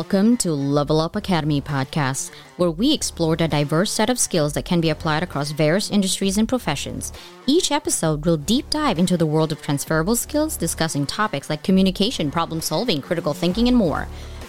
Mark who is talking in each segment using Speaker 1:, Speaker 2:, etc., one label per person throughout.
Speaker 1: Welcome to Level Up Academy podcast, where we explore the diverse set of skills that can be applied across various industries and professions. Each episode will deep dive into the world of transferable skills, discussing topics like communication, problem solving, critical thinking, and more.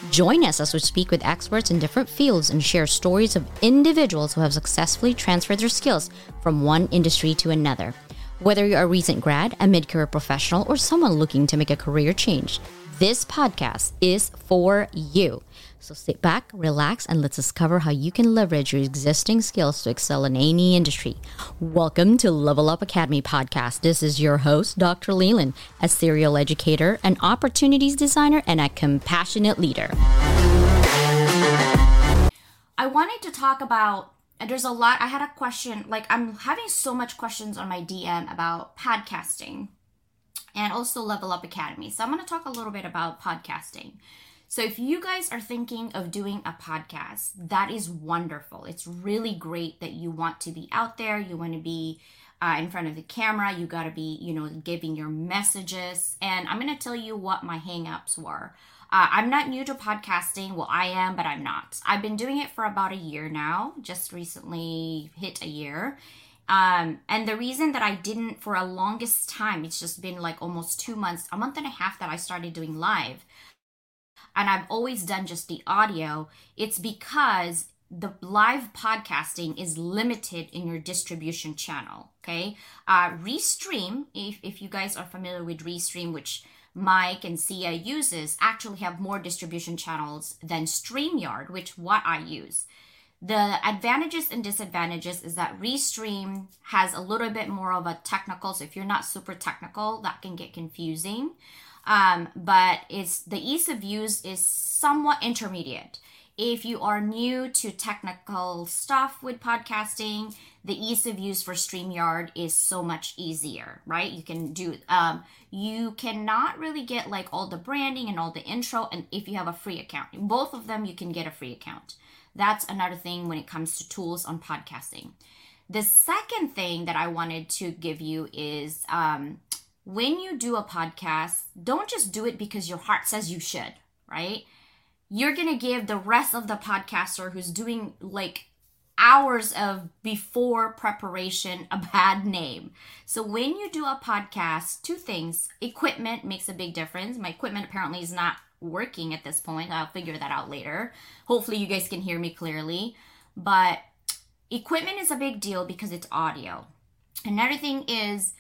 Speaker 1: Join us as we speak with experts in different fields and share stories of individuals who have successfully transferred their skills from one industry to another. Whether you're a recent grad, a mid career professional, or someone looking to make a career change, this podcast is for you. So sit back, relax, and let's discover how you can leverage your existing skills to excel in any industry. Welcome to Level Up Academy podcast. This is your host, Dr. Leland, a serial educator, an opportunities designer, and a compassionate leader. I wanted to talk about uh, there's a lot I had a question like I'm having so much questions on my DM about podcasting and also Level Up Academy. So I'm going to talk a little bit about podcasting. So if you guys are thinking of doing a podcast, that is wonderful. It's really great that you want to be out there, you want to be uh, in front of the camera, you got to be, you know, giving your messages. And I'm going to tell you what my hangups were. Uh, I'm not new to podcasting. Well, I am, but I'm not. I've been doing it for about a year now, just recently hit a year. Um, and the reason that I didn't for a longest time, it's just been like almost two months, a month and a half that I started doing live. And I've always done just the audio. It's because the live podcasting is limited in your distribution channel. Okay. Uh, Restream, if, if you guys are familiar with Restream, which Mike and Sia uses, actually have more distribution channels than StreamYard, which what I use. The advantages and disadvantages is that Restream has a little bit more of a technical. So if you're not super technical, that can get confusing. Um, but it's the ease of use is somewhat intermediate. If you are new to technical stuff with podcasting, the ease of use for StreamYard is so much easier, right? You can do, um, you cannot really get like all the branding and all the intro, and if you have a free account, both of them you can get a free account. That's another thing when it comes to tools on podcasting. The second thing that I wanted to give you is um, when you do a podcast, don't just do it because your heart says you should, right? You're going to give the rest of the podcaster who's doing like hours of before preparation a bad name. So when you do a podcast, two things equipment makes a big difference. My equipment apparently is not working at this point. I'll figure that out later. Hopefully, you guys can hear me clearly. But equipment is a big deal because it's audio. Another thing is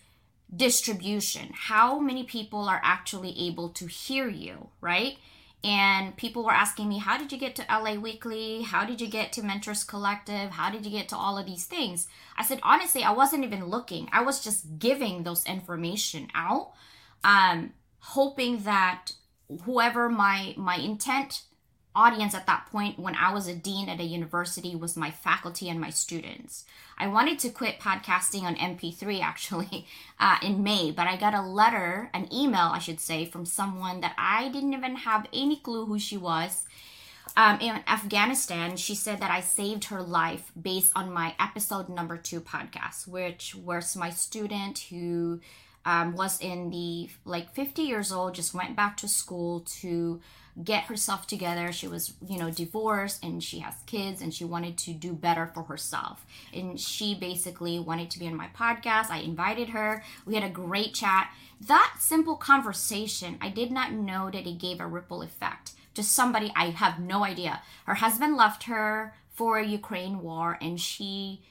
Speaker 1: distribution. How many people are actually able to hear you, right? And people were asking me, How did you get to LA Weekly? How did you get to Mentors Collective? How did you get to all of these things? I said, Honestly, I wasn't even looking. I was just giving those information out, um, hoping that whoever my my intent audience at that point when I was a dean at a university was my faculty and my students. I wanted to quit podcasting on MP3 actually uh, in May, but I got a letter, an email, I should say, from someone that I didn't even have any clue who she was. Um, in Afghanistan, she said that I saved her life based on my episode number two podcast, which was my student who um, was in the like 50 years old, just went back to school to get herself together. She was, you know, divorced and she has kids and she wanted to do better for herself. And she basically wanted to be on my podcast. I invited her. We had a great chat. That simple conversation, I did not know that it gave a ripple effect to somebody I have no idea. Her husband left her for a Ukraine war and she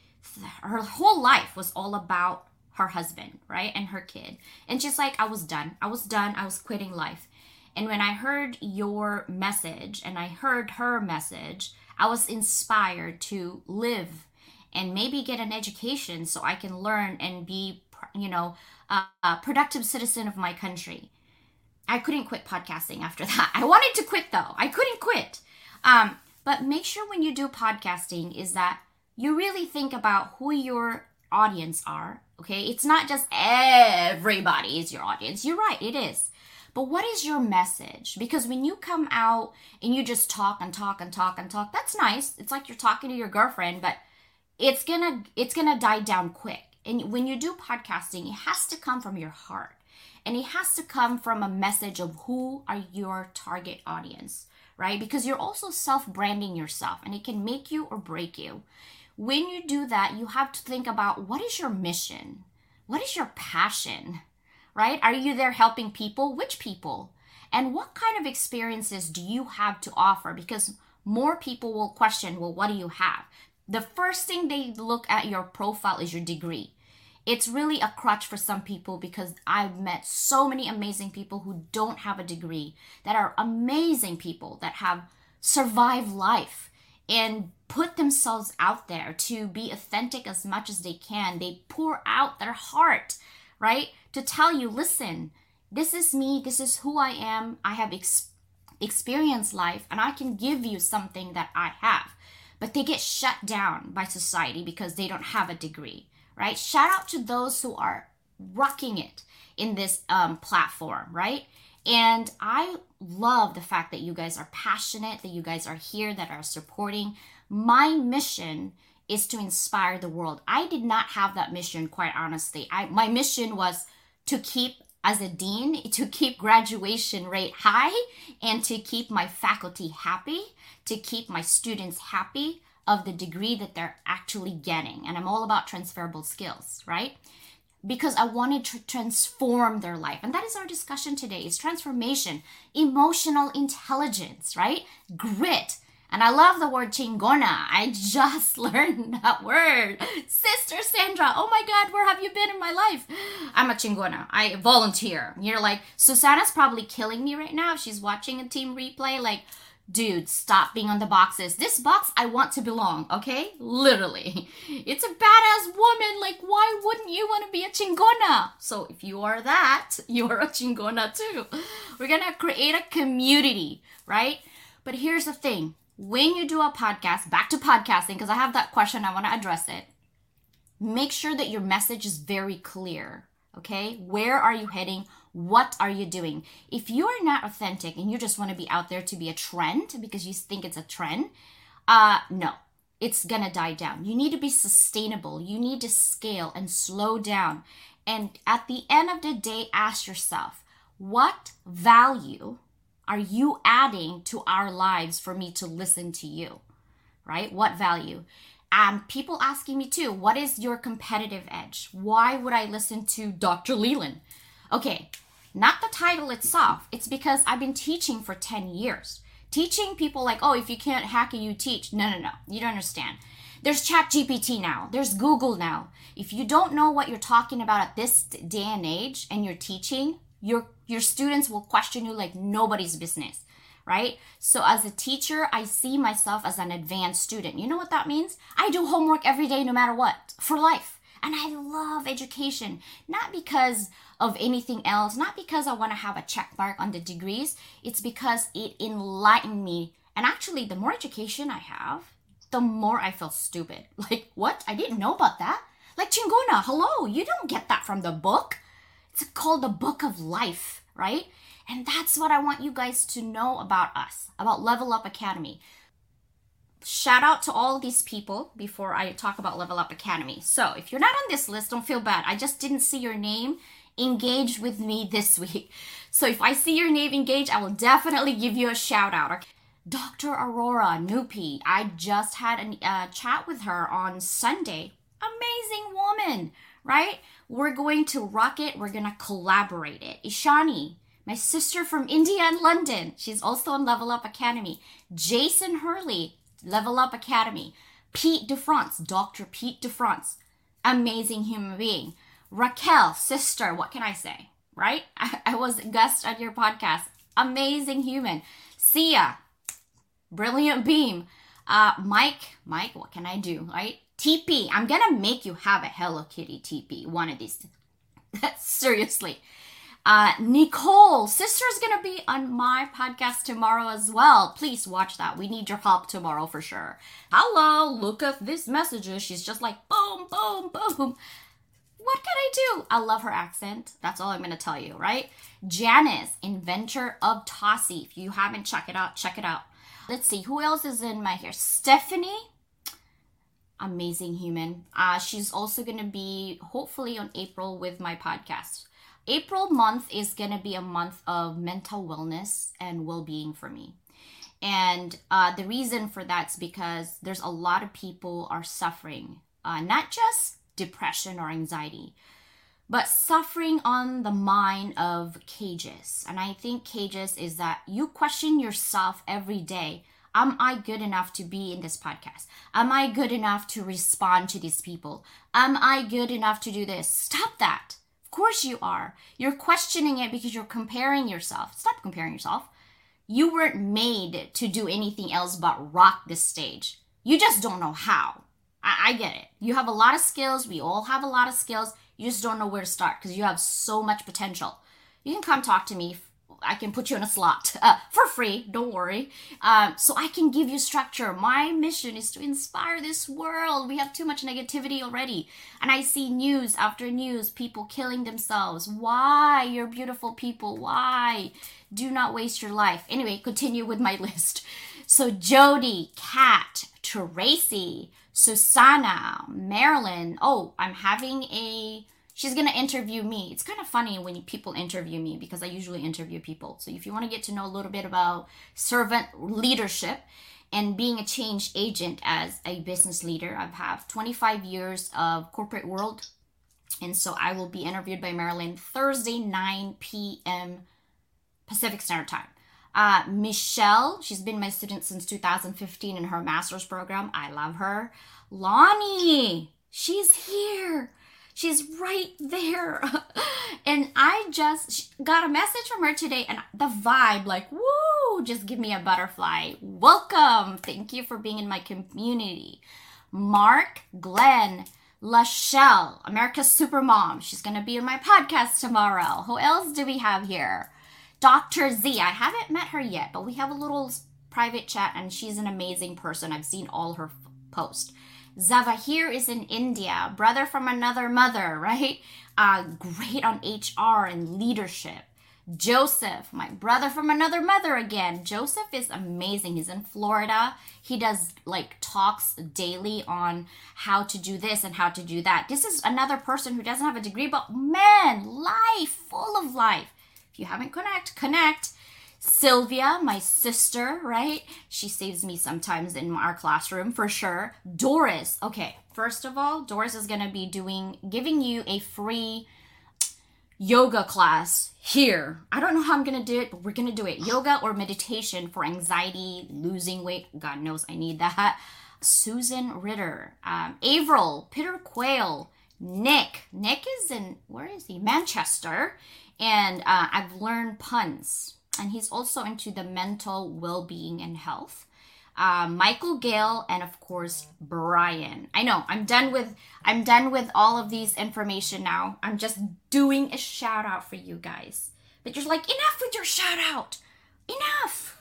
Speaker 1: her whole life was all about her husband, right? And her kid. And she's like, I was done. I was done. I was quitting life. And when I heard your message and I heard her message, I was inspired to live and maybe get an education so I can learn and be, you know, a, a productive citizen of my country. I couldn't quit podcasting after that. I wanted to quit though. I couldn't quit. Um, but make sure when you do podcasting is that you really think about who your audience are. Okay, it's not just everybody is your audience. You're right, it is. But what is your message? Because when you come out and you just talk and talk and talk and talk, that's nice. It's like you're talking to your girlfriend, but it's gonna it's gonna die down quick. And when you do podcasting, it has to come from your heart. and it has to come from a message of who are your target audience, right? Because you're also self-branding yourself and it can make you or break you. When you do that, you have to think about what is your mission? What is your passion? Right? Are you there helping people? Which people? And what kind of experiences do you have to offer? Because more people will question, well, what do you have? The first thing they look at your profile is your degree. It's really a crutch for some people because I've met so many amazing people who don't have a degree that are amazing people that have survived life and put themselves out there to be authentic as much as they can. They pour out their heart, right? To tell you, listen, this is me, this is who I am. I have ex- experienced life and I can give you something that I have. But they get shut down by society because they don't have a degree, right? Shout out to those who are rocking it in this um, platform, right? And I love the fact that you guys are passionate, that you guys are here, that are supporting. My mission is to inspire the world. I did not have that mission, quite honestly. I, my mission was to keep as a dean to keep graduation rate high and to keep my faculty happy, to keep my students happy of the degree that they're actually getting. And I'm all about transferable skills, right? Because I wanted to transform their life. And that is our discussion today is transformation, emotional intelligence, right? Grit, and I love the word chingona. I just learned that word. Sister Sandra, oh my God, where have you been in my life? I'm a chingona. I volunteer. You're like, Susanna's probably killing me right now she's watching a team replay. Like, dude, stop being on the boxes. This box, I want to belong, okay? Literally. It's a badass woman. Like, why wouldn't you want to be a chingona? So, if you are that, you are a chingona too. We're gonna create a community, right? But here's the thing when you do a podcast, back to podcasting, because I have that question, I want to address it. Make sure that your message is very clear. Okay. Where are you heading? What are you doing? If you are not authentic and you just want to be out there to be a trend because you think it's a trend, uh, no, it's gonna die down. You need to be sustainable. You need to scale and slow down. And at the end of the day, ask yourself, what value are you adding to our lives for me to listen to you? Right? What value? Um, people asking me too, what is your competitive edge? Why would I listen to Dr. Leland? Okay, not the title itself. It's because I've been teaching for 10 years. Teaching people like, oh, if you can't hack it, you teach. No, no, no. You don't understand. There's Chat GPT now. There's Google now. If you don't know what you're talking about at this day and age and you're teaching, your your students will question you like nobody's business right? So as a teacher i see myself as an advanced student. You know what that means? I do homework every day no matter what for life. And i love education not because of anything else not because i want to have a check mark on the degrees. It's because it enlightened me. And actually the more education i have the more i feel stupid. Like what? I didn't know about that. Like chingona hello you don't get that from the book it's called the book of life, right? And that's what I want you guys to know about us, about Level Up Academy. Shout out to all these people before I talk about Level Up Academy. So, if you're not on this list, don't feel bad. I just didn't see your name engaged with me this week. So, if I see your name engaged, I will definitely give you a shout out. Dr. Aurora Nupi, I just had a uh, chat with her on Sunday. Amazing woman, right? We're going to rock it. We're going to collaborate it. Ishani, my sister from India and London. She's also in Level Up Academy. Jason Hurley, Level Up Academy. Pete DeFrance, Dr. Pete DeFrance, amazing human being. Raquel, sister, what can I say? Right? I, I was guest on your podcast. Amazing human. Sia, brilliant beam. Uh, Mike, Mike, what can I do? Right? TP. I'm gonna make you have a Hello Kitty TP one of these. Seriously. Uh, Nicole, sister's gonna be on my podcast tomorrow as well. Please watch that. We need your help tomorrow for sure. Hello, look at these messages. She's just like boom, boom, boom. What can I do? I love her accent. That's all I'm gonna tell you, right? Janice, inventor of Tossie. If you haven't checked it out, check it out. Let's see who else is in my here. Stephanie amazing human. Uh, she's also going to be hopefully on April with my podcast. April month is going to be a month of mental wellness and well being for me. And uh, the reason for that's because there's a lot of people are suffering, uh, not just depression or anxiety, but suffering on the mind of cages. And I think cages is that you question yourself every day. Am I good enough to be in this podcast? Am I good enough to respond to these people? Am I good enough to do this? Stop that. Of course you are. You're questioning it because you're comparing yourself. Stop comparing yourself. You weren't made to do anything else but rock this stage. You just don't know how. I, I get it. You have a lot of skills. We all have a lot of skills. You just don't know where to start because you have so much potential. You can come talk to me. I can put you in a slot uh, for free. Don't worry. Um, so I can give you structure. My mission is to inspire this world. We have too much negativity already. And I see news after news, people killing themselves. Why? You're beautiful people. Why? Do not waste your life. Anyway, continue with my list. So Jody, Kat, Tracy, Susanna, Marilyn. Oh, I'm having a. She's gonna interview me. It's kind of funny when people interview me because I usually interview people. So if you want to get to know a little bit about servant leadership and being a change agent as a business leader, I have 25 years of corporate world, and so I will be interviewed by Marilyn Thursday 9 p.m. Pacific Standard Time. Uh, Michelle, she's been my student since 2015 in her master's program. I love her. Lonnie, she's here. She's right there. and I just got a message from her today, and the vibe, like, woo, just give me a butterfly. Welcome. Thank you for being in my community. Mark, Glenn, Lachelle, America's Supermom. She's going to be in my podcast tomorrow. Who else do we have here? Dr. Z. I haven't met her yet, but we have a little private chat and she's an amazing person. I've seen all her posts. Zavahir is in India, brother from another mother, right? Uh, great on HR and leadership. Joseph, my brother from another mother again. Joseph is amazing. He's in Florida. He does like talks daily on how to do this and how to do that. This is another person who doesn't have a degree, but man, life, full of life If you haven't connect, connect. Sylvia, my sister, right? She saves me sometimes in our classroom for sure. Doris, okay. First of all, Doris is going to be doing giving you a free yoga class here. I don't know how I'm going to do it, but we're going to do it. Yoga or meditation for anxiety, losing weight. God knows I need that. Susan Ritter, um, Avril, Peter Quayle, Nick. Nick is in, where is he? Manchester and uh, I've learned puns. And he's also into the mental well being and health. Uh, Michael Gale and of course Brian. I know I'm done with I'm done with all of these information now. I'm just doing a shout out for you guys. But you're like enough with your shout out. Enough.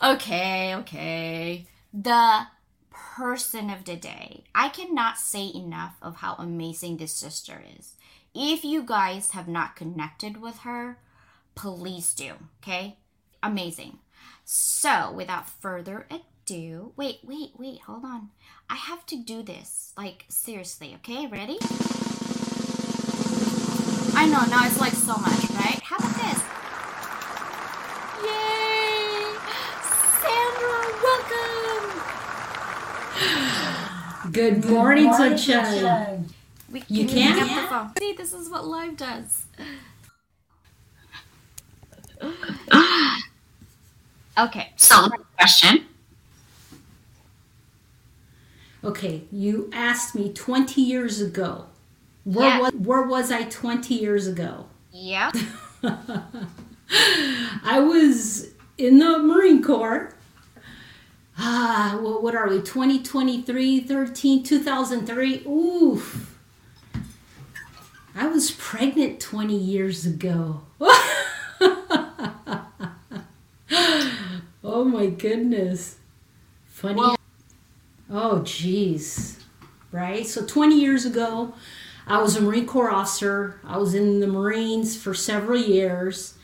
Speaker 1: okay, okay. The person of the day. I cannot say enough of how amazing this sister is. If you guys have not connected with her, please do. Okay? Amazing. So, without further ado, wait, wait, wait, hold on. I have to do this. Like, seriously, okay? Ready? I know, now it's like so much, right? How about this? Yay!
Speaker 2: Sandra, welcome! Good morning, Good Sunshine.
Speaker 1: We can you can hang up the phone. See, this is what live does. okay.
Speaker 3: So, question.
Speaker 2: Okay, you asked me 20 years ago. Where, yeah. was, where was I 20 years ago?
Speaker 1: Yep.
Speaker 2: I was in the Marine Corps. Ah, well, what are we? 2023, 13, 2003. Oof. I was pregnant 20 years ago. oh my goodness. Funny. Well, oh, jeez. Right? So 20 years ago, I was a Marine Corps officer. I was in the Marines for several years.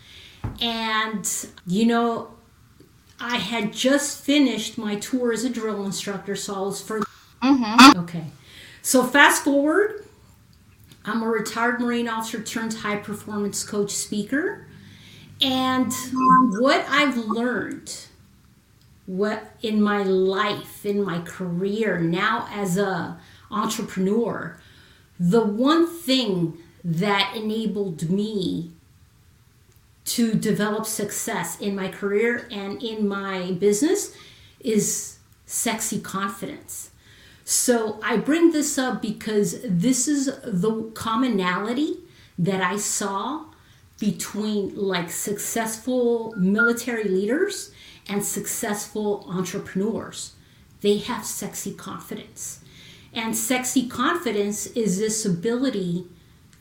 Speaker 2: And, you know, I had just finished my tour as a drill instructor, so I was for. Mm-hmm. Okay. So fast forward I'm a retired Marine officer turned high performance coach speaker. And what I've learned what in my life, in my career, now as a entrepreneur, the one thing that enabled me to develop success in my career and in my business is sexy confidence. So I bring this up because this is the commonality that I saw between like successful military leaders and successful entrepreneurs. They have sexy confidence. And sexy confidence is this ability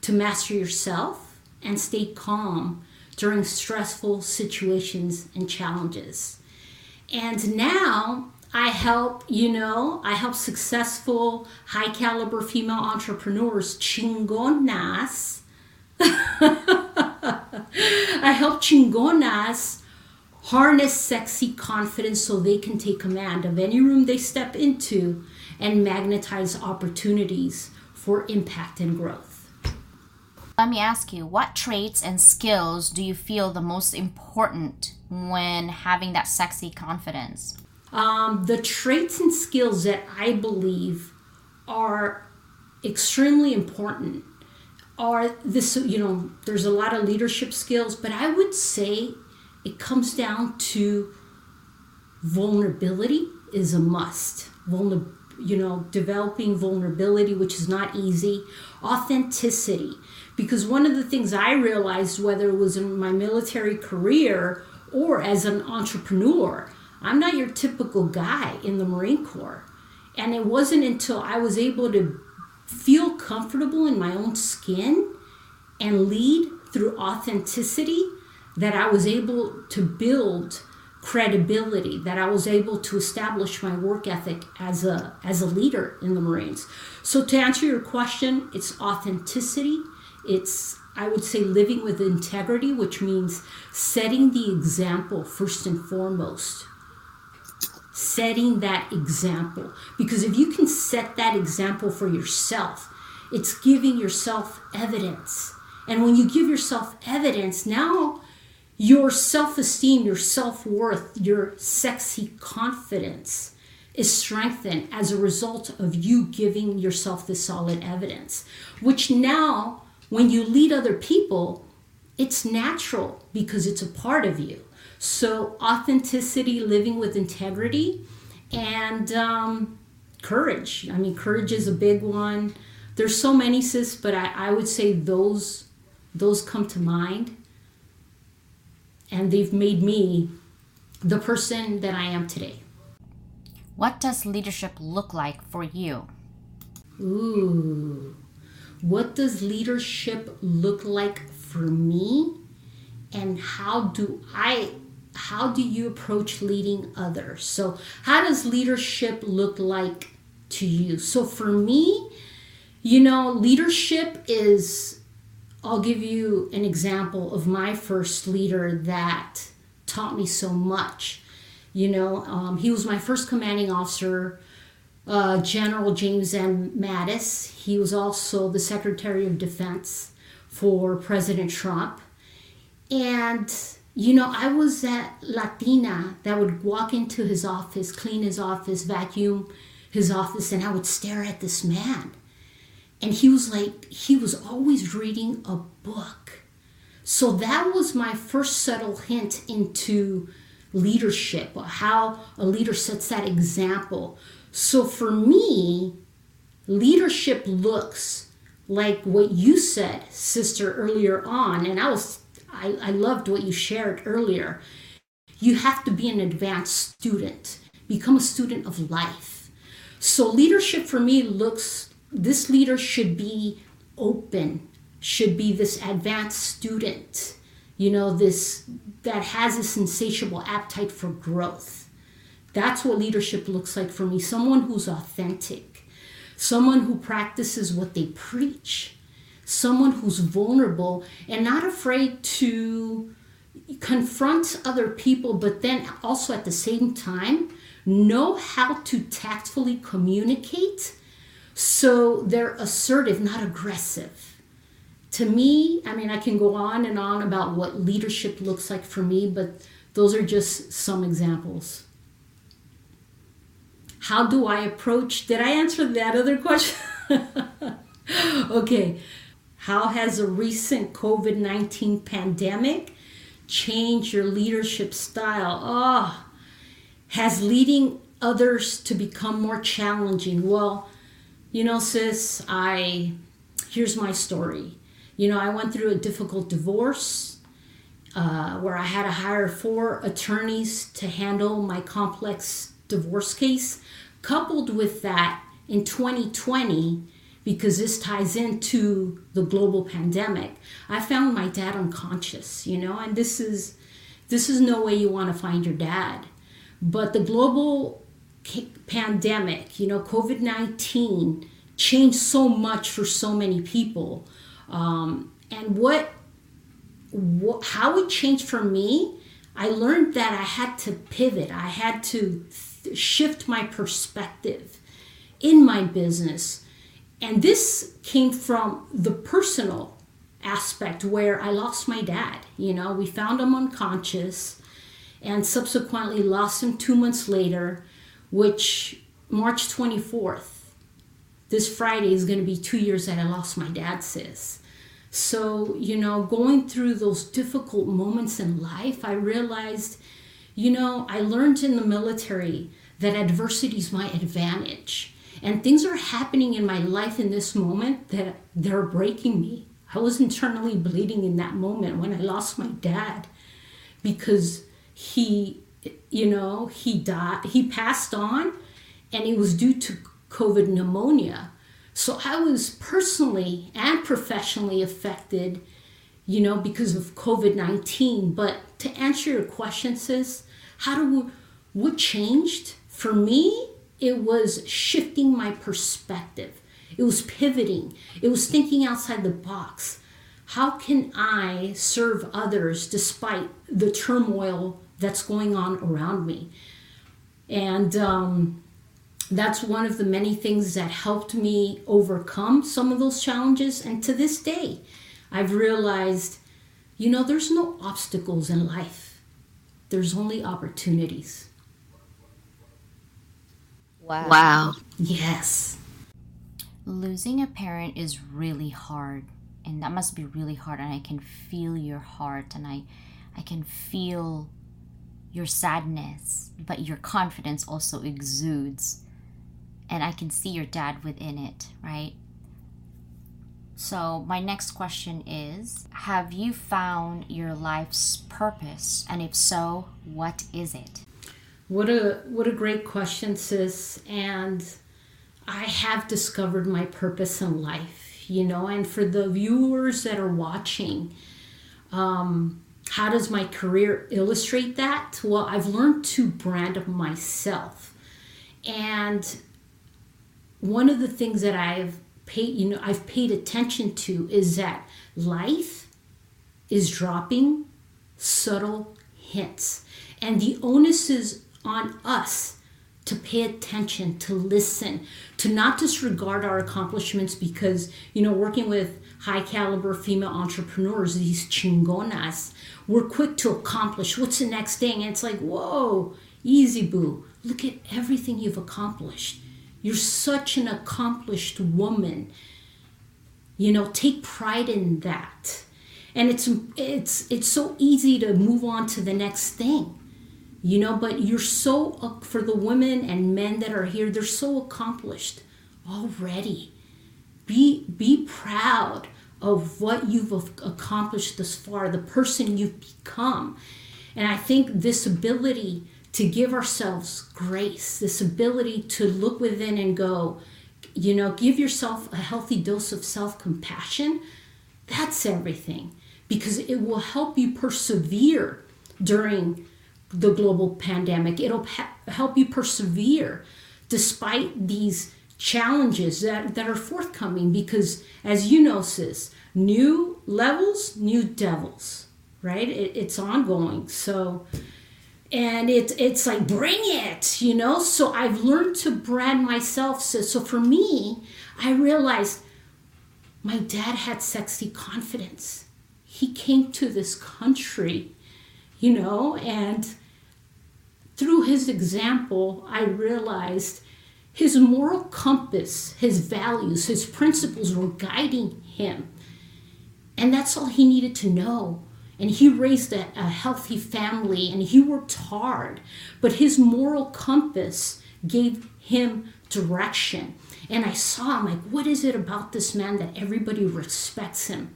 Speaker 2: to master yourself and stay calm during stressful situations and challenges. And now I help, you know, I help successful high caliber female entrepreneurs, chingonas. I help chingonas harness sexy confidence so they can take command of any room they step into and magnetize opportunities for impact and growth.
Speaker 1: Let me ask you, what traits and skills do you feel the most important when having that sexy confidence?
Speaker 2: Um, the traits and skills that I believe are extremely important are this, you know, there's a lot of leadership skills, but I would say it comes down to vulnerability is a must. Vulner, you know, developing vulnerability, which is not easy. Authenticity, because one of the things I realized, whether it was in my military career or as an entrepreneur, I'm not your typical guy in the Marine Corps. And it wasn't until I was able to feel comfortable in my own skin and lead through authenticity that I was able to build credibility that I was able to establish my work ethic as a as a leader in the Marines. So to answer your question, it's authenticity, it's I would say living with integrity, which means setting the example first and foremost. Setting that example. Because if you can set that example for yourself, it's giving yourself evidence. And when you give yourself evidence, now your self esteem, your self worth, your sexy confidence is strengthened as a result of you giving yourself this solid evidence, which now, when you lead other people, it's natural because it's a part of you. So, authenticity, living with integrity, and um, courage. I mean, courage is a big one. There's so many, sis, but I, I would say those those come to mind and they've made me the person that I am today.
Speaker 1: What does leadership look like for you?
Speaker 2: Ooh, what does leadership look like for me? And how do I how do you approach leading others? So, how does leadership look like to you? So, for me, you know, leadership is I'll give you an example of my first leader that taught me so much. You know, um, he was my first commanding officer, uh, General James N. Mattis. He was also the Secretary of Defense for President Trump. And, you know, I was that Latina that would walk into his office, clean his office, vacuum his office, and I would stare at this man. And he was like he was always reading a book. So that was my first subtle hint into leadership how a leader sets that example. So for me leadership looks like what you said sister earlier on and i was i, I loved what you shared earlier. You have to be an advanced student. Become a student of life. So leadership for me looks this leader should be open, should be this advanced student, you know, this that has this insatiable appetite for growth. That's what leadership looks like for me. Someone who's authentic, someone who practices what they preach, someone who's vulnerable and not afraid to confront other people, but then also at the same time know how to tactfully communicate so they're assertive, not aggressive. to me, I mean, I can go on and on about what leadership looks like for me, but those are just some examples. How do I approach? Did I answer that other question? okay. How has a recent COVID 19 pandemic changed your leadership style? Oh, has leading others to become more challenging? Well, you know, sis, I here's my story. You know, I went through a difficult divorce uh, where I had to hire four attorneys to handle my complex divorce case. Coupled with that, in 2020, because this ties into the global pandemic, I found my dad unconscious, you know, and this is this is no way you want to find your dad. But the global pandemic, you know, COVID 19 changed so much for so many people. Um, and what, what, how it changed for me, I learned that I had to pivot. I had to th- shift my perspective in my business. And this came from the personal aspect where I lost my dad. You know, we found him unconscious and subsequently lost him two months later, which March 24th this Friday is going to be two years that I lost my dad, sis. So, you know, going through those difficult moments in life, I realized, you know, I learned in the military that adversity is my advantage. And things are happening in my life in this moment that they're breaking me. I was internally bleeding in that moment when I lost my dad because he, you know, he died, he passed on and it was due to COVID pneumonia. So I was personally and professionally affected, you know, because of COVID 19. But to answer your question, sis, how do we, what changed? For me, it was shifting my perspective. It was pivoting. It was thinking outside the box. How can I serve others despite the turmoil that's going on around me? And um, that's one of the many things that helped me overcome some of those challenges. And to this day, I've realized, you know, there's no obstacles in life, there's only opportunities.
Speaker 3: Wow. Wow.
Speaker 2: Yes.
Speaker 1: Losing a parent is really hard. And that must be really hard. And I can feel your heart and I, I can feel your sadness, but your confidence also exudes and I can see your dad within it, right? So, my next question is Have you found your life's purpose? And if so, what is it?
Speaker 2: What a what a great question, sis. And I have discovered my purpose in life, you know, and for the viewers that are watching, um, how does my career illustrate that? Well, I've learned to brand myself. And one of the things that I've paid, you know, I've paid attention to is that life is dropping subtle hints. And the onus is on us to pay attention, to listen, to not disregard our accomplishments because, you know, working with high caliber female entrepreneurs, these chingonas, we're quick to accomplish. What's the next thing? And it's like, whoa, easy boo. Look at everything you've accomplished. You're such an accomplished woman. You know, take pride in that. And it's it's it's so easy to move on to the next thing. You know, but you're so for the women and men that are here, they're so accomplished already. Be be proud of what you've accomplished thus far, the person you've become. And I think this ability to give ourselves grace, this ability to look within and go, you know, give yourself a healthy dose of self compassion. That's everything because it will help you persevere during the global pandemic. It'll ha- help you persevere despite these challenges that, that are forthcoming because, as you know, sis, new levels, new devils, right? It, it's ongoing. So, and it's it's like bring it you know so i've learned to brand myself so, so for me i realized my dad had sexy confidence. He came to this country, you know, and through his example, I realized his moral compass, his values, his principles were guiding him. And that's all he needed to know. And he raised a, a, healthy family and he worked hard. But his moral compass gave him direction. And I saw him like, what is it about this man that everybody respects him?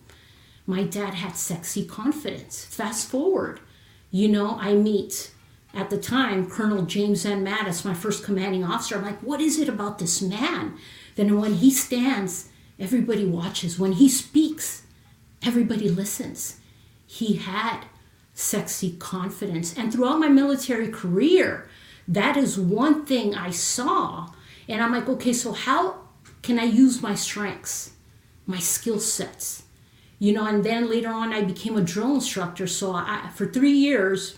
Speaker 2: My dad had sexy confidence. Fast forward, you know, I meet at the time Colonel James N. Mattis, my first commanding officer. I'm like, what is it about this man? Then when he stands, everybody watches. When he speaks, everybody listens. He had sexy confidence. And throughout my military career, that is one thing I saw. And I'm like, okay, so how can I use my strengths, my skill sets? You know, and then later on, I became a drill instructor. So I, for three years,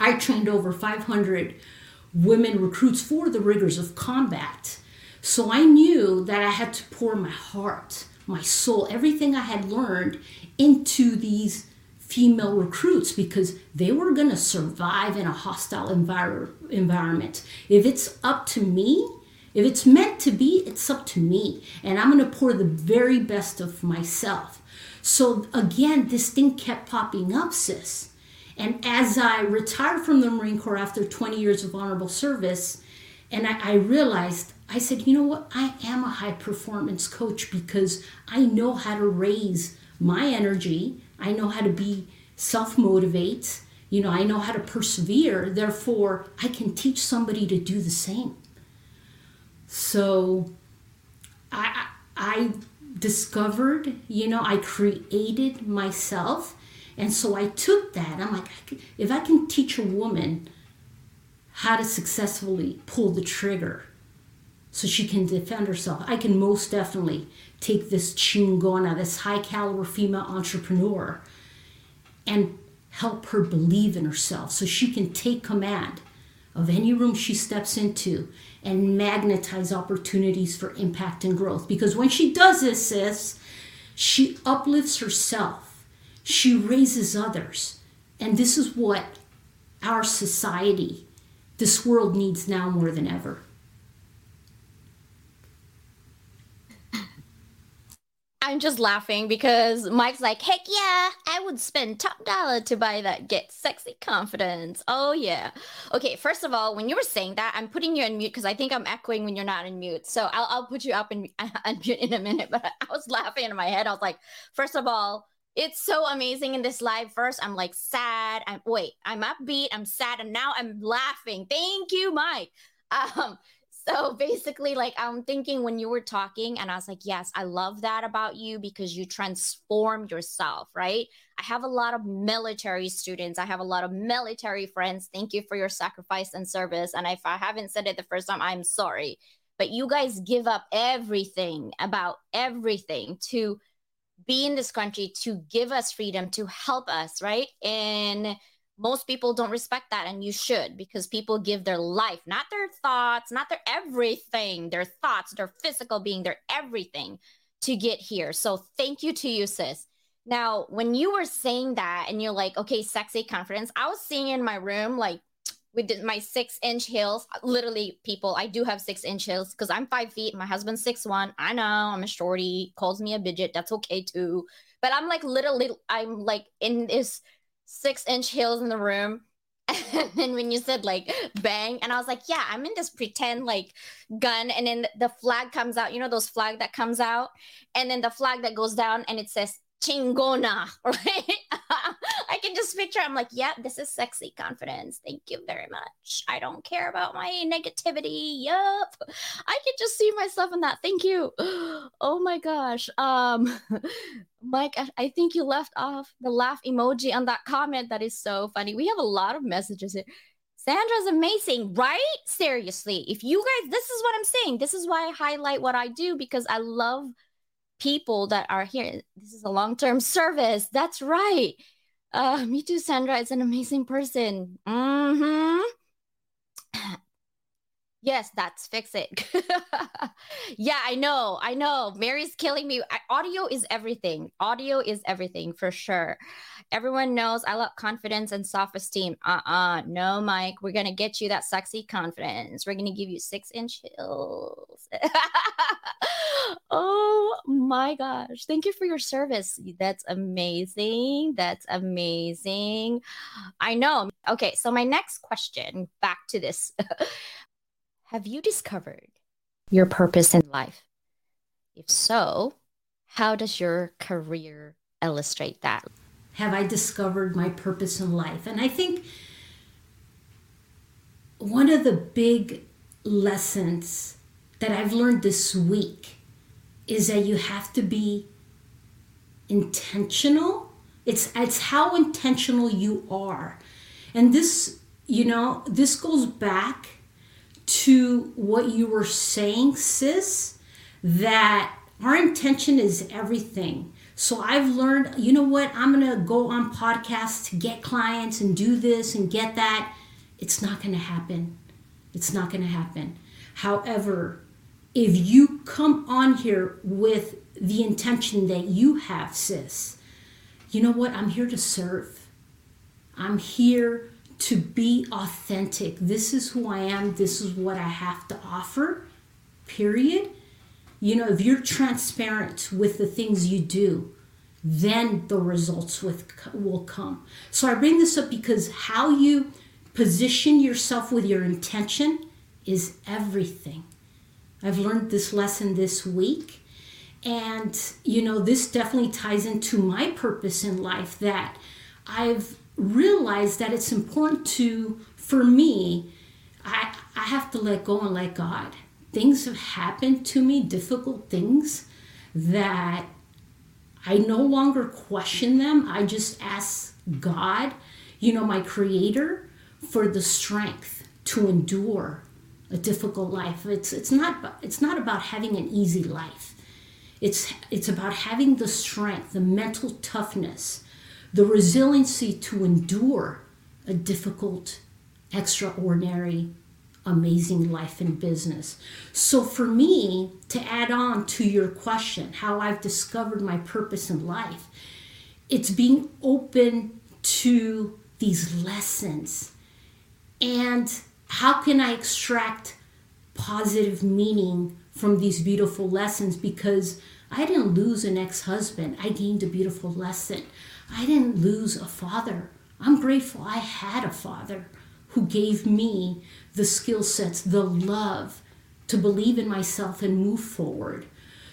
Speaker 2: I trained over 500 women recruits for the rigors of combat. So I knew that I had to pour my heart, my soul, everything I had learned into these female recruits because they were going to survive in a hostile envir- environment. If it's up to me, if it's meant to be, it's up to me. And I'm going to pour the very best of myself. So again, this thing kept popping up, sis. And as I retired from the Marine Corps after 20 years of honorable service, and I, I realized, I said, you know what? I am a high performance coach because I know how to raise my energy I know how to be self motivate. You know, I know how to persevere. Therefore, I can teach somebody to do the same. So I, I discovered, you know, I created myself. And so I took that. I'm like, if I can teach a woman how to successfully pull the trigger so she can defend herself, I can most definitely take this chingona, this high caliber female entrepreneur, and help her believe in herself so she can take command of any room she steps into and magnetize opportunities for impact and growth. Because when she does this, sis, she uplifts herself, she raises others. And this is what our society, this world needs now more than ever.
Speaker 1: I'm just laughing because Mike's like, heck yeah, I would spend top dollar to buy that Get Sexy Confidence. Oh yeah. Okay, first of all, when you were saying that, I'm putting you on mute because I think I'm echoing when you're not in mute. So I'll, I'll put you up and unmute in a minute. But I was laughing in my head. I was like, first of all, it's so amazing in this live. First, I'm like sad. I'm wait, I'm upbeat, I'm sad, and now I'm laughing. Thank you, Mike. Um, so basically like i'm thinking when you were talking and i was like yes i love that about you because you transform yourself right i have a lot of military students i have a lot of military friends thank you for your sacrifice and service and if i haven't said it the first time i'm sorry but you guys give up everything about everything to be in this country to give us freedom to help us right? And most people don't respect that and you should because people give their life not their thoughts not their everything their thoughts their physical being their everything to get here. So thank you to you sis. Now when you were saying that and you're like okay sexy confidence i was seeing in my room like with my six inch heels literally people i do have six inch heels because i'm five feet my husband's six one i know i'm a shorty calls me a midget that's okay too but i'm like literally i'm like in this six inch heels in the room. And when you said like bang, and I was like, yeah, I'm in this pretend like gun, and then the flag comes out, you know, those flag that comes out, and then the flag that goes down and it says chingona, right? Can just picture, I'm like, yeah, this is sexy confidence. Thank you very much. I don't care about my negativity. Yup. I can just see myself in that. Thank you. Oh my gosh. Um, Mike, I think you left off the laugh emoji on that comment. That is so funny. We have a lot of messages here. Sandra's amazing, right? Seriously, if you guys, this is what I'm saying. This is why I highlight what I do because I love people that are here. This is a long term service. That's right. Uh, me too, Sandra is an amazing person. Mm-hmm. Yes, that's fix it. yeah, I know. I know. Mary's killing me. I, audio is everything. Audio is everything for sure. Everyone knows I love confidence and self esteem. Uh uh No, Mike. We're going to get you that sexy confidence. We're going to give you six inch heels. oh my gosh. Thank you for your service. That's amazing. That's amazing. I know. Okay. So, my next question back to this. Have you discovered your purpose in life? If so, how does your career illustrate that?
Speaker 2: Have I discovered my purpose in life? And I think one of the big lessons that I've learned this week is that you have to be intentional. It's it's how intentional you are. And this, you know, this goes back to what you were saying, sis, that our intention is everything. So I've learned, you know what, I'm going to go on podcasts to get clients and do this and get that. It's not going to happen. It's not going to happen. However, if you come on here with the intention that you have, sis, you know what? I'm here to serve. I'm here to be authentic. This is who I am. This is what I have to offer, period. You know, if you're transparent with the things you do, then the results with, will come. So I bring this up because how you position yourself with your intention is everything. I've learned this lesson this week. And, you know, this definitely ties into my purpose in life that I've realize that it's important to, for me, I, I have to let go and let God. Things have happened to me, difficult things that I no longer question them. I just ask God, you know, my creator, for the strength to endure a difficult life. It's it's not it's not about having an easy life. It's it's about having the strength, the mental toughness the resiliency to endure a difficult, extraordinary, amazing life in business. So, for me, to add on to your question, how I've discovered my purpose in life, it's being open to these lessons. And how can I extract positive meaning from these beautiful lessons? Because I didn't lose an ex husband, I gained a beautiful lesson. I didn't lose a father. I'm grateful I had a father who gave me the skill sets, the love to believe in myself and move forward.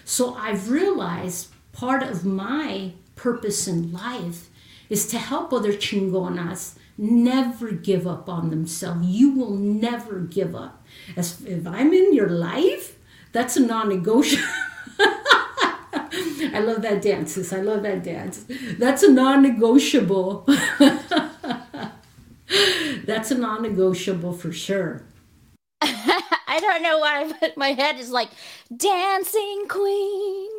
Speaker 2: So I've realized part of my purpose in life is to help other chingonas never give up on themselves. You will never give up. As if I'm in your life, that's a non-negotiable. I love that dance, sis. I love that dance. That's a non negotiable. That's a non negotiable for sure.
Speaker 1: I don't know why, but my head is like dancing queen.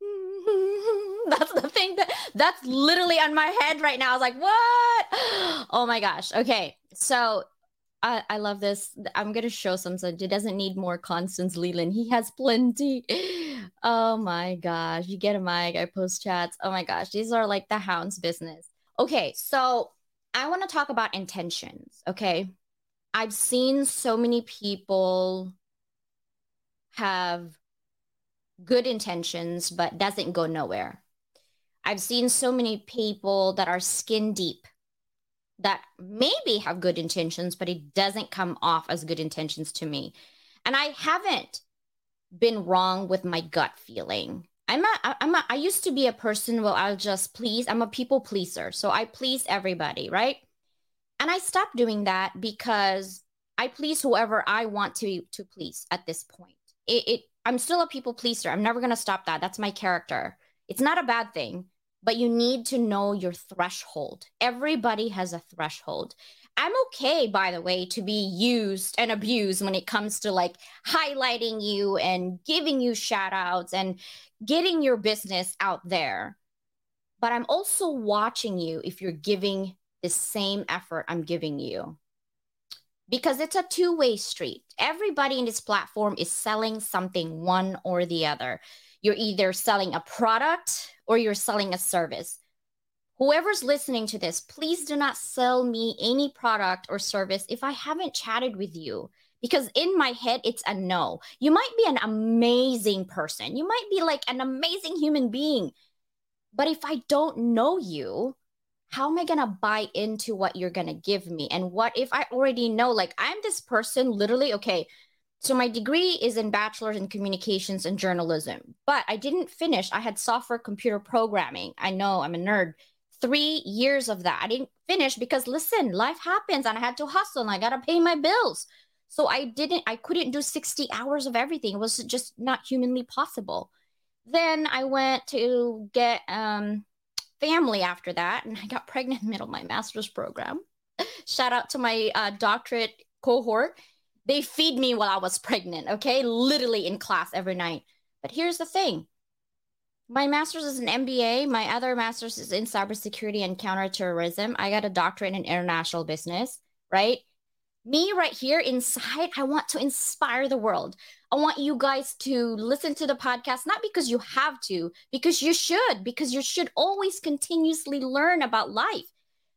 Speaker 1: That's the thing that that's literally on my head right now. I was like, what? Oh my gosh. Okay. So I, I love this. I'm gonna show some. So it doesn't need more Constance Leland. He has plenty. Oh my gosh. You get a mic. I post chats. Oh my gosh. These are like the hound's business. Okay, so I want to talk about intentions. Okay. I've seen so many people have good intentions, but doesn't go nowhere. I've seen so many people that are skin deep that maybe have good intentions, but it doesn't come off as good intentions to me. And I haven't been wrong with my gut feeling. I'm a, I'm a, I used to be a person where I'll just please. I'm a people pleaser. So I please everybody, right? And I stopped doing that because I please whoever I want to to please at this point. It, it I'm still a people pleaser. I'm never going to stop that. That's my character. It's not a bad thing but you need to know your threshold. Everybody has a threshold. I'm okay, by the way, to be used and abused when it comes to like highlighting you and giving you shout outs and getting your business out there. But I'm also watching you if you're giving the same effort I'm giving you. because it's a two way street. Everybody in this platform is selling something, one or the other. You're either selling a product or you're selling a service. Whoever's listening to this, please do not sell me any product or service if I haven't chatted with you. Because in my head, it's a no. You might be an amazing person. You might be like an amazing human being. But if I don't know you, how am I going to buy into what you're going to give me? And what if I already know, like, I'm this person literally, okay, so my degree is in bachelor's in communications and journalism, but I didn't finish. I had software computer programming. I know I'm a nerd. Three years of that. I didn't finish because listen, life happens and I had to hustle and I got to pay my bills. So I didn't, I couldn't do 60 hours of everything. It was just not humanly possible. Then I went to get um, family after that, and I got pregnant in the middle of my master's program. Shout out to my uh, doctorate cohort. They feed me while I was pregnant, okay? Literally in class every night. But here's the thing my master's is an MBA. My other master's is in cybersecurity and counterterrorism. I got a doctorate in international business, right? Me right here inside, I want to inspire the world. I want you guys to listen to the podcast, not because you have to, because you should, because you should always continuously learn about life.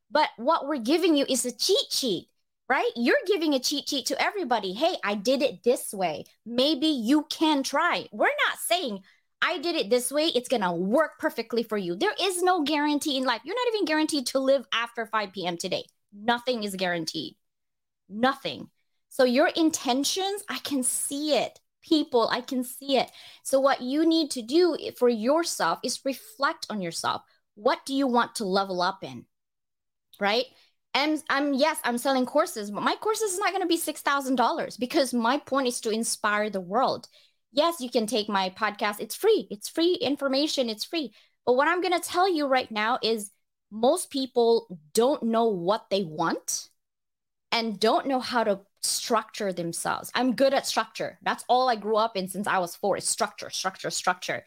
Speaker 1: But what we're giving you is a cheat sheet, right? You're giving a cheat sheet to everybody. Hey, I did it this way. Maybe you can try. We're not saying, I did it this way, it's going to work perfectly for you. There is no guarantee in life. You're not even guaranteed to live after 5 p.m. today. Nothing is guaranteed. Nothing. So your intentions, I can see it. People, I can see it. So what you need to do for yourself is reflect on yourself. What do you want to level up in? Right? And I'm yes, I'm selling courses, but my courses is not going to be $6,000 because my point is to inspire the world. Yes, you can take my podcast. It's free. It's free information. It's free. But what I'm going to tell you right now is most people don't know what they want and don't know how to structure themselves. I'm good at structure. That's all I grew up in since I was four is structure, structure, structure.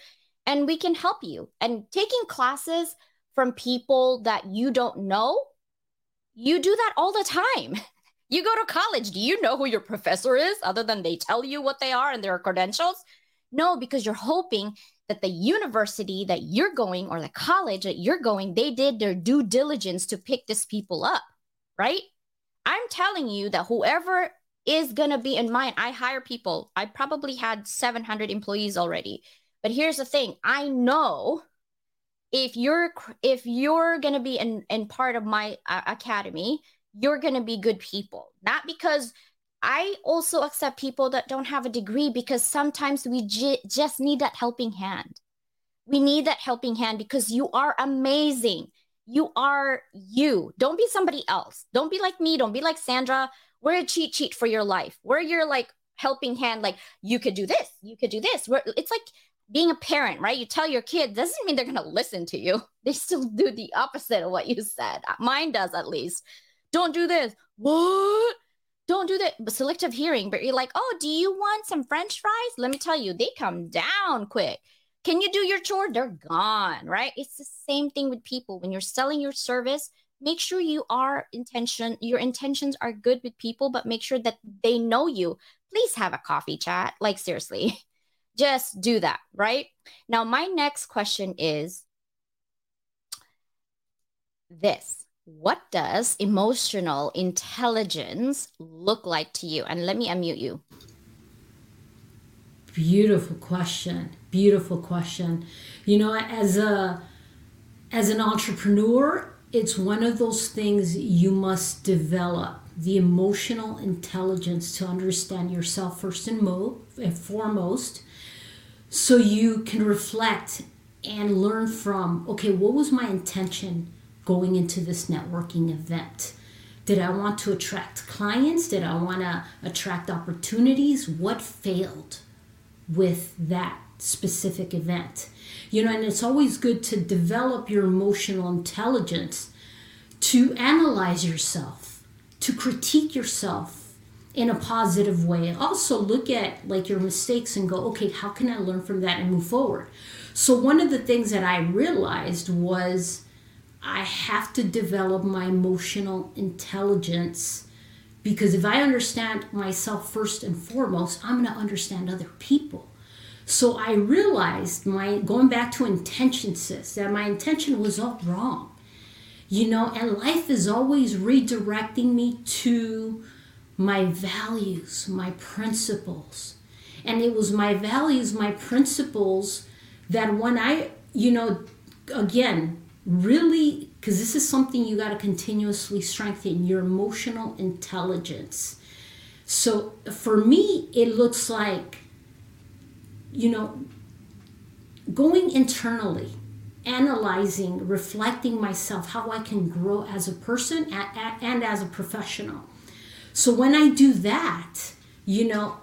Speaker 1: And we can help you. And taking classes from people that you don't know, you do that all the time. You go to college. Do you know who your professor is other than they tell you what they are and their credentials? No, because you're hoping that the university that you're going or the college that you're going, they did their due diligence to pick these people up, right? I'm telling you that whoever is going to be in mine, I hire people. I probably had 700 employees already. But here's the thing I know if you're if you're going to be in, in part of my uh, academy you're going to be good people not because i also accept people that don't have a degree because sometimes we j- just need that helping hand we need that helping hand because you are amazing you are you. Don't be somebody else. Don't be like me. Don't be like Sandra. We're a cheat sheet for your life. We're your like helping hand. Like you could do this. You could do this. We're, it's like being a parent, right? You tell your kid doesn't mean they're going to listen to you. They still do the opposite of what you said. Uh, mine does at least. Don't do this. What? Don't do that. Selective hearing, but you're like, oh, do you want some French fries? Let me tell you, they come down quick. Can you do your chore? They're gone, right? It's the same thing with people. When you're selling your service, make sure you are intention your intentions are good with people, but make sure that they know you. Please have a coffee chat. Like seriously. Just do that, right? Now my next question is this. What does emotional intelligence look like to you? And let me unmute you.
Speaker 2: Beautiful question. Beautiful question. You know, as a as an entrepreneur, it's one of those things you must develop the emotional intelligence to understand yourself first and mo- foremost so you can reflect and learn from okay what was my intention going into this networking event? Did i want to attract clients? Did i want to attract opportunities? What failed with that specific event. You know, and it's always good to develop your emotional intelligence to analyze yourself, to critique yourself in a positive way. Also look at like your mistakes and go, okay, how can I learn from that and move forward? So one of the things that I realized was I have to develop my emotional intelligence Because if I understand myself first and foremost, I'm going to understand other people. So I realized my going back to intention, sis, that my intention was all wrong. You know, and life is always redirecting me to my values, my principles. And it was my values, my principles that when I, you know, again, really, because this is something you got to continuously strengthen your emotional intelligence. So for me, it looks like you know, going internally, analyzing, reflecting myself, how I can grow as a person and as a professional. So when I do that, you know,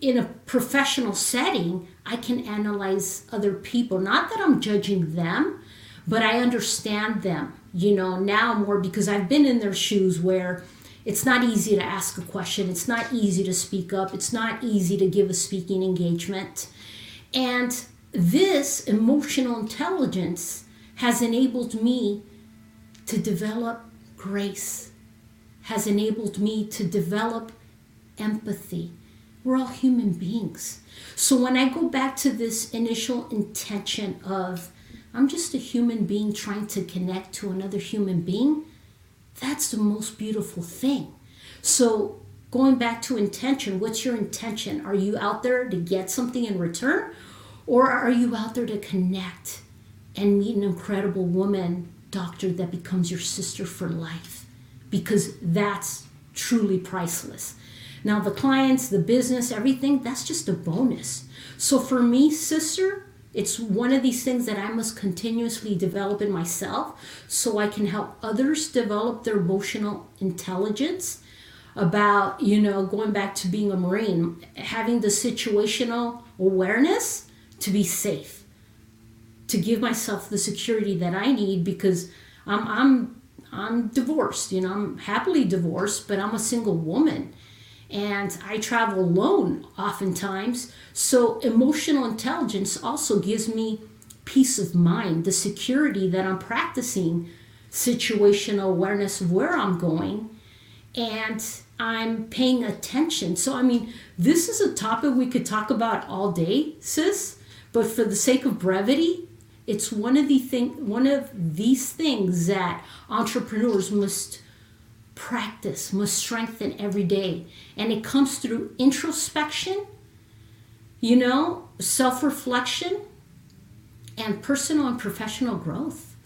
Speaker 2: in a professional setting, I can analyze other people. Not that I'm judging them, but I understand them, you know, now more because I've been in their shoes where it's not easy to ask a question. It's not easy to speak up. It's not easy to give a speaking engagement. And this emotional intelligence has enabled me to develop grace, has enabled me to develop empathy. We're all human beings. So when I go back to this initial intention of, I'm just a human being trying to connect to another human being, that's the most beautiful thing. So, going back to intention, what's your intention? Are you out there to get something in return? Or are you out there to connect and meet an incredible woman, doctor, that becomes your sister for life? Because that's truly priceless. Now, the clients, the business, everything, that's just a bonus. So, for me, sister, it's one of these things that I must continuously develop in myself so I can help others develop their emotional intelligence about, you know, going back to being a Marine, having the situational awareness to be safe, to give myself the security that I need because I'm, I'm, I'm divorced, you know, I'm happily divorced, but I'm a single woman and I travel alone oftentimes. So, emotional intelligence also gives me peace of mind, the security that I'm practicing situational awareness of where I'm going, and I'm paying attention. So, I mean, this is a topic we could talk about all day, sis, but for the sake of brevity, it's one of the thing one of these things that entrepreneurs must practice, must strengthen every day. And it comes through introspection, you know, self reflection, and personal and professional growth.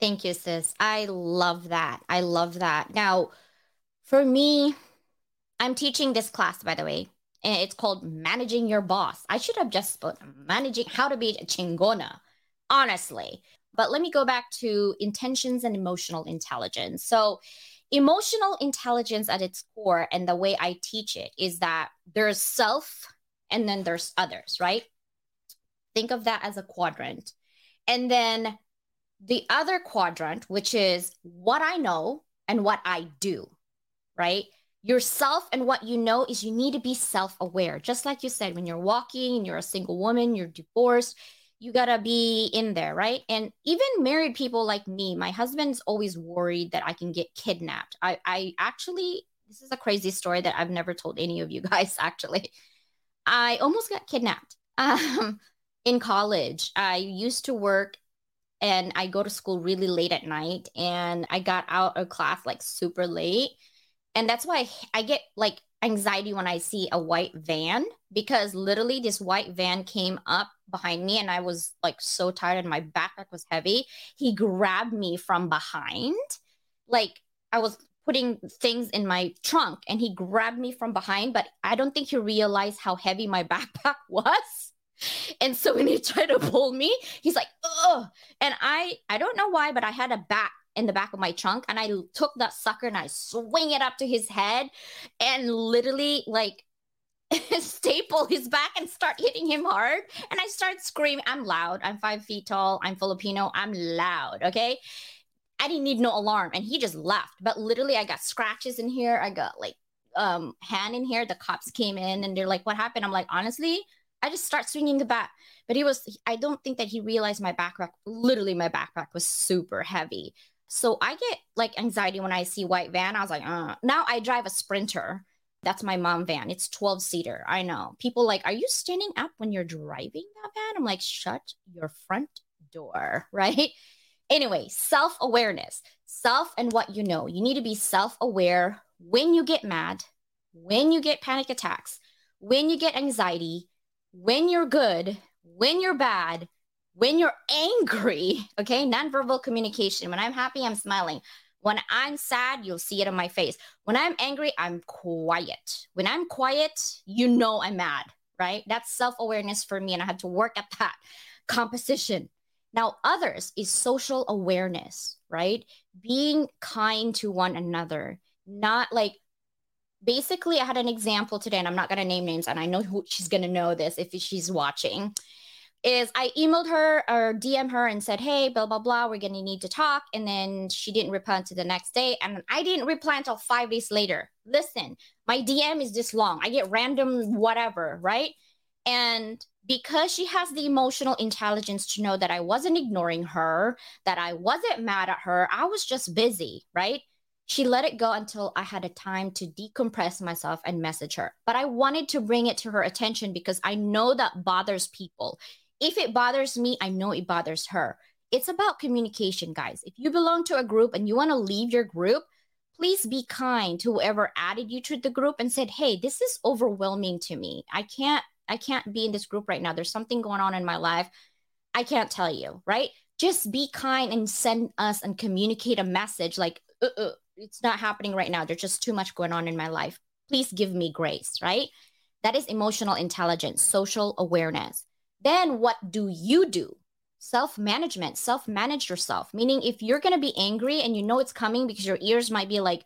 Speaker 1: Thank you, sis. I love that. I love that. Now, for me, I'm teaching this class, by the way, and it's called Managing Your Boss. I should have just put managing how to be a chingona, honestly. But let me go back to intentions and emotional intelligence. So, emotional intelligence at its core, and the way I teach it is that there's self and then there's others, right? Think of that as a quadrant. And then the other quadrant, which is what I know and what I do, right? Yourself and what you know is you need to be self aware. Just like you said, when you're walking and you're a single woman, you're divorced, you gotta be in there, right? And even married people like me, my husband's always worried that I can get kidnapped. I, I actually, this is a crazy story that I've never told any of you guys. Actually, I almost got kidnapped um, in college. I used to work and I go to school really late at night, and I got out of class like super late, and that's why I get like anxiety when I see a white van because literally this white van came up behind me and I was like so tired and my backpack was heavy. He grabbed me from behind. Like I was putting things in my trunk and he grabbed me from behind, but I don't think he realized how heavy my backpack was. And so when he tried to pull me, he's like, "Ugh!" And I, I don't know why, but I had a bat in the back of my trunk and I took that sucker and I swing it up to his head and literally like staple his back and start hitting him hard. And I start screaming. I'm loud. I'm five feet tall. I'm Filipino. I'm loud. Okay. I didn't need no alarm. And he just left. But literally, I got scratches in here. I got like um hand in here. The cops came in and they're like, what happened? I'm like, honestly, I just start swinging the bat. But he was, I don't think that he realized my backpack, literally, my backpack was super heavy. So I get like anxiety when I see white van. I was like, uh. now I drive a Sprinter. That's my mom van. It's 12 seater. I know. People like, are you standing up when you're driving that van? I'm like, shut your front door, right? Anyway, self awareness, self and what you know. You need to be self aware when you get mad, when you get panic attacks, when you get anxiety, when you're good, when you're bad, when you're angry, okay? Nonverbal communication. When I'm happy, I'm smiling. When I'm sad, you'll see it on my face. When I'm angry, I'm quiet. When I'm quiet, you know I'm mad, right? That's self awareness for me. And I had to work at that composition. Now, others is social awareness, right? Being kind to one another, not like basically. I had an example today, and I'm not going to name names, and I know who she's going to know this if she's watching is I emailed her or DM her and said, hey, blah, blah, blah, we're to need to talk. And then she didn't reply until the next day. And I didn't reply until five days later. Listen, my DM is this long. I get random whatever, right? And because she has the emotional intelligence to know that I wasn't ignoring her, that I wasn't mad at her, I was just busy, right? She let it go until I had a time to decompress myself and message her. But I wanted to bring it to her attention because I know that bothers people if it bothers me, I know it bothers her. It's about communication, guys. If you belong to a group and you want to leave your group, please be kind to whoever added you to the group and said, "Hey, this is overwhelming to me. I can't I can't be in this group right now. There's something going on in my life. I can't tell you, right? Just be kind and send us and communicate a message like, uh, uh, it's not happening right now. There's just too much going on in my life. Please give me grace, right? That is emotional intelligence, social awareness. Then what do you do? Self management, self manage yourself. Meaning, if you're going to be angry and you know it's coming because your ears might be like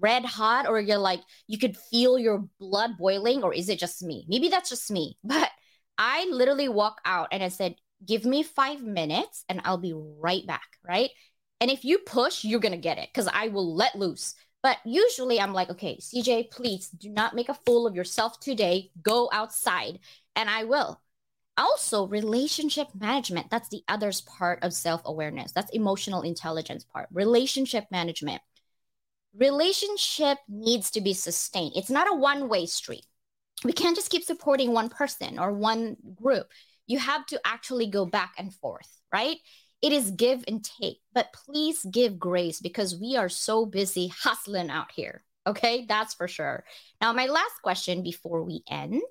Speaker 1: red hot, or you're like, you could feel your blood boiling, or is it just me? Maybe that's just me. But I literally walk out and I said, give me five minutes and I'll be right back. Right. And if you push, you're going to get it because I will let loose. But usually I'm like, okay, CJ, please do not make a fool of yourself today. Go outside. And I will also relationship management that's the other's part of self-awareness. That's emotional intelligence part. Relationship management. Relationship needs to be sustained. It's not a one-way street. We can't just keep supporting one person or one group. You have to actually go back and forth right? It is give and take but please give grace because we are so busy hustling out here okay? That's for sure. Now my last question before we end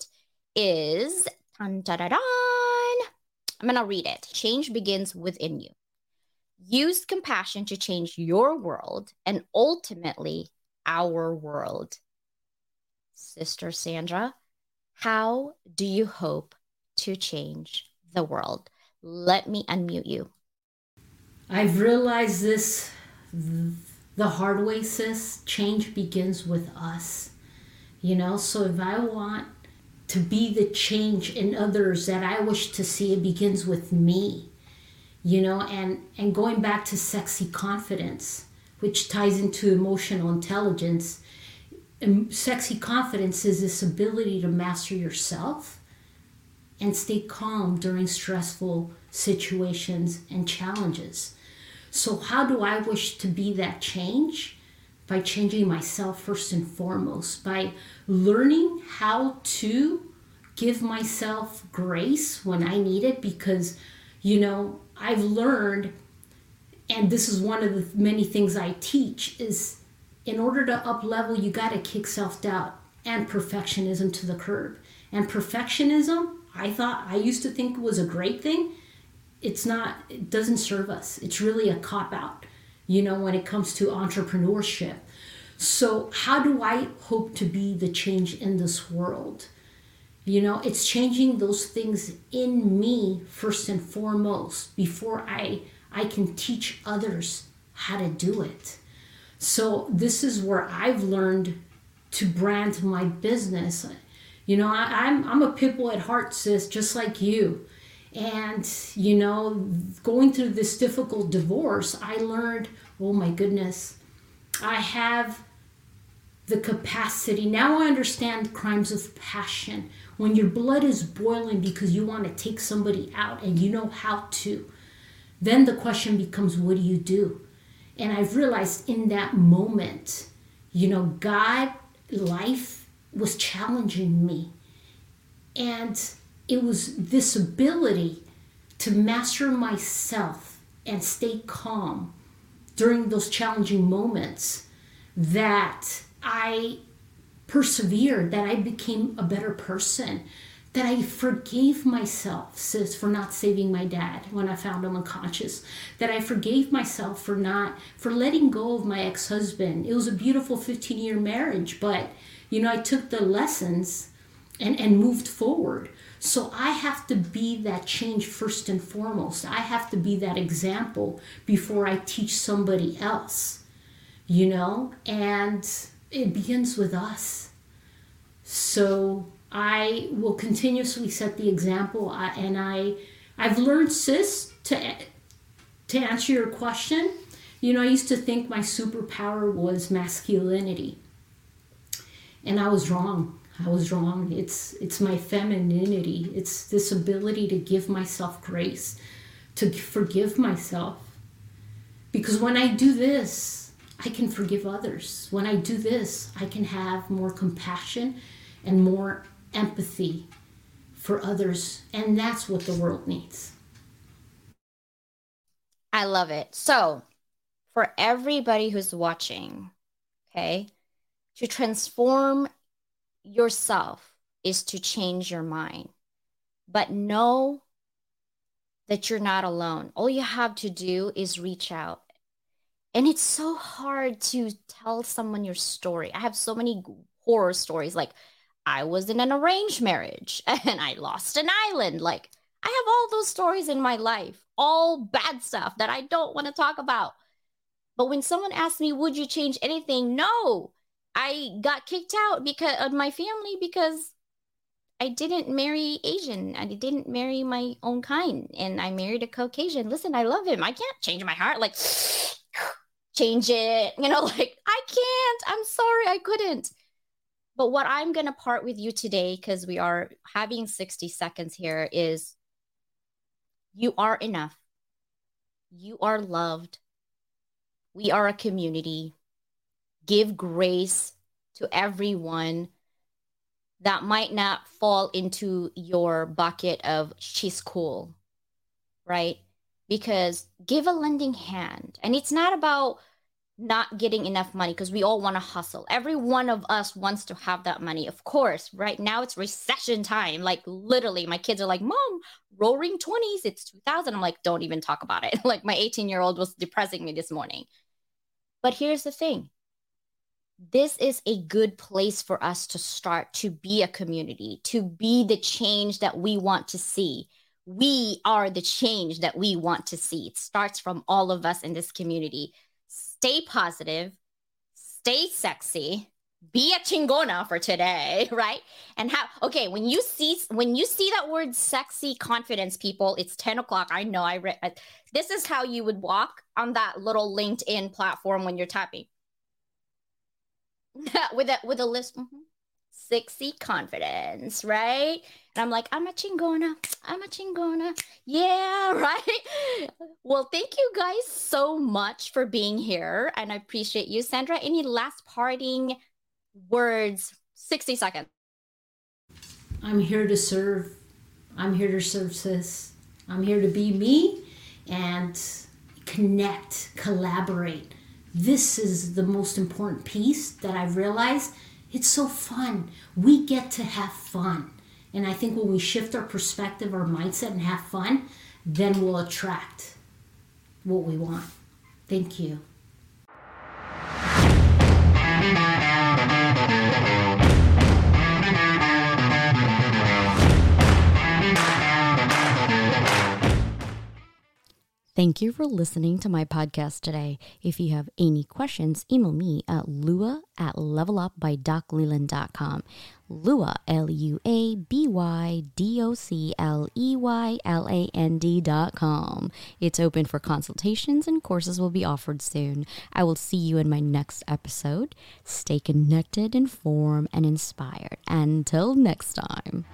Speaker 1: is Dun, dun. I'm going to read it. Change begins within you. Use compassion to change your world and ultimately our world. Sister Sandra, how do you hope to change the world? Let me unmute you.
Speaker 2: I've realized this the hard way, sis. Change begins with us. You know, so if I want to be the change in others that I wish to see. It begins with me, you know, and and going back to sexy confidence, which ties into emotional intelligence. And sexy confidence is this ability to master yourself and stay calm during stressful situations and challenges. So, how do I wish to be that change? By changing myself first and foremost, by learning how to give myself grace when I need it because, you know, I've learned, and this is one of the many things I teach, is in order to up level, you got to kick self doubt and perfectionism to the curb. And perfectionism, I thought, I used to think was a great thing. It's not, it doesn't serve us. It's really a cop out you know, when it comes to entrepreneurship. So, how do I hope to be the change in this world? You know, it's changing those things in me first and foremost before I I can teach others how to do it. So, this is where I've learned to brand my business. You know, I, am I'm, I'm a pitbull at heart, sis, just like you. And, you know, going through this difficult divorce, I learned, oh my goodness, I have the capacity. Now I understand crimes of passion. When your blood is boiling because you want to take somebody out and you know how to, then the question becomes what do you do? And I've realized in that moment, you know, God, life was challenging me. And it was this ability to master myself and stay calm during those challenging moments that I persevered, that I became a better person, that I forgave myself, sis, for not saving my dad when I found him unconscious, that I forgave myself for not, for letting go of my ex husband. It was a beautiful 15 year marriage, but, you know, I took the lessons and, and moved forward. So I have to be that change first and foremost. I have to be that example before I teach somebody else, you know? And it begins with us. So I will continuously set the example, and I, I've learned, sis, to to answer your question. You know, I used to think my superpower was masculinity, and I was wrong. I was wrong. It's it's my femininity. It's this ability to give myself grace, to forgive myself. Because when I do this, I can forgive others. When I do this, I can have more compassion and more empathy for others, and that's what the world needs.
Speaker 1: I love it. So, for everybody who's watching, okay, to transform yourself is to change your mind. But know that you're not alone. All you have to do is reach out. And it's so hard to tell someone your story. I have so many horror stories like I was in an arranged marriage and I lost an island. Like, I have all those stories in my life, all bad stuff that I don't want to talk about. But when someone asks me, Would you change anything? No, I got kicked out because of my family because I didn't marry Asian. I didn't marry my own kind. And I married a Caucasian. Listen, I love him. I can't change my heart. Like, change it. You know, like, I can't. I'm sorry. I couldn't. But what I'm going to part with you today, because we are having 60 seconds here, is you are enough. You are loved. We are a community give grace to everyone that might not fall into your bucket of she's cool, right? Because give a lending hand. And it's not about not getting enough money because we all want to hustle. Every one of us wants to have that money. Of course, right now it's recession time. Like literally, my kids are like, Mom, roaring 20s, it's 2000. I'm like, don't even talk about it. like my 18 year old was depressing me this morning. But here's the thing this is a good place for us to start to be a community, to be the change that we want to see. We are the change that we want to see. It starts from all of us in this community. Stay positive, stay sexy, be a chingona for today, right? And how okay, when you see when you see that word sexy confidence, people, it's 10 o'clock. I know I read this is how you would walk on that little LinkedIn platform when you're tapping with a with a list. Mm-hmm. Sexy confidence, right? And I'm like, I'm a chingona. I'm a chingona. Yeah, right. Well, thank you guys so much for being here. And I appreciate you. Sandra, any last parting words? 60 seconds.
Speaker 2: I'm here to serve. I'm here to serve sis. I'm here to be me and connect, collaborate this is the most important piece that I've realized. It's so fun. We get to have fun. And I think when we shift our perspective, our mindset, and have fun, then we'll attract what we want. Thank you.
Speaker 1: Thank you for listening to my podcast today. If you have any questions, email me at lua at levelupbydocleland.com. Lua, L U A B Y D O C L E Y L A N D.com. It's open for consultations and courses will be offered soon. I will see you in my next episode. Stay connected, informed, and inspired. Until next time.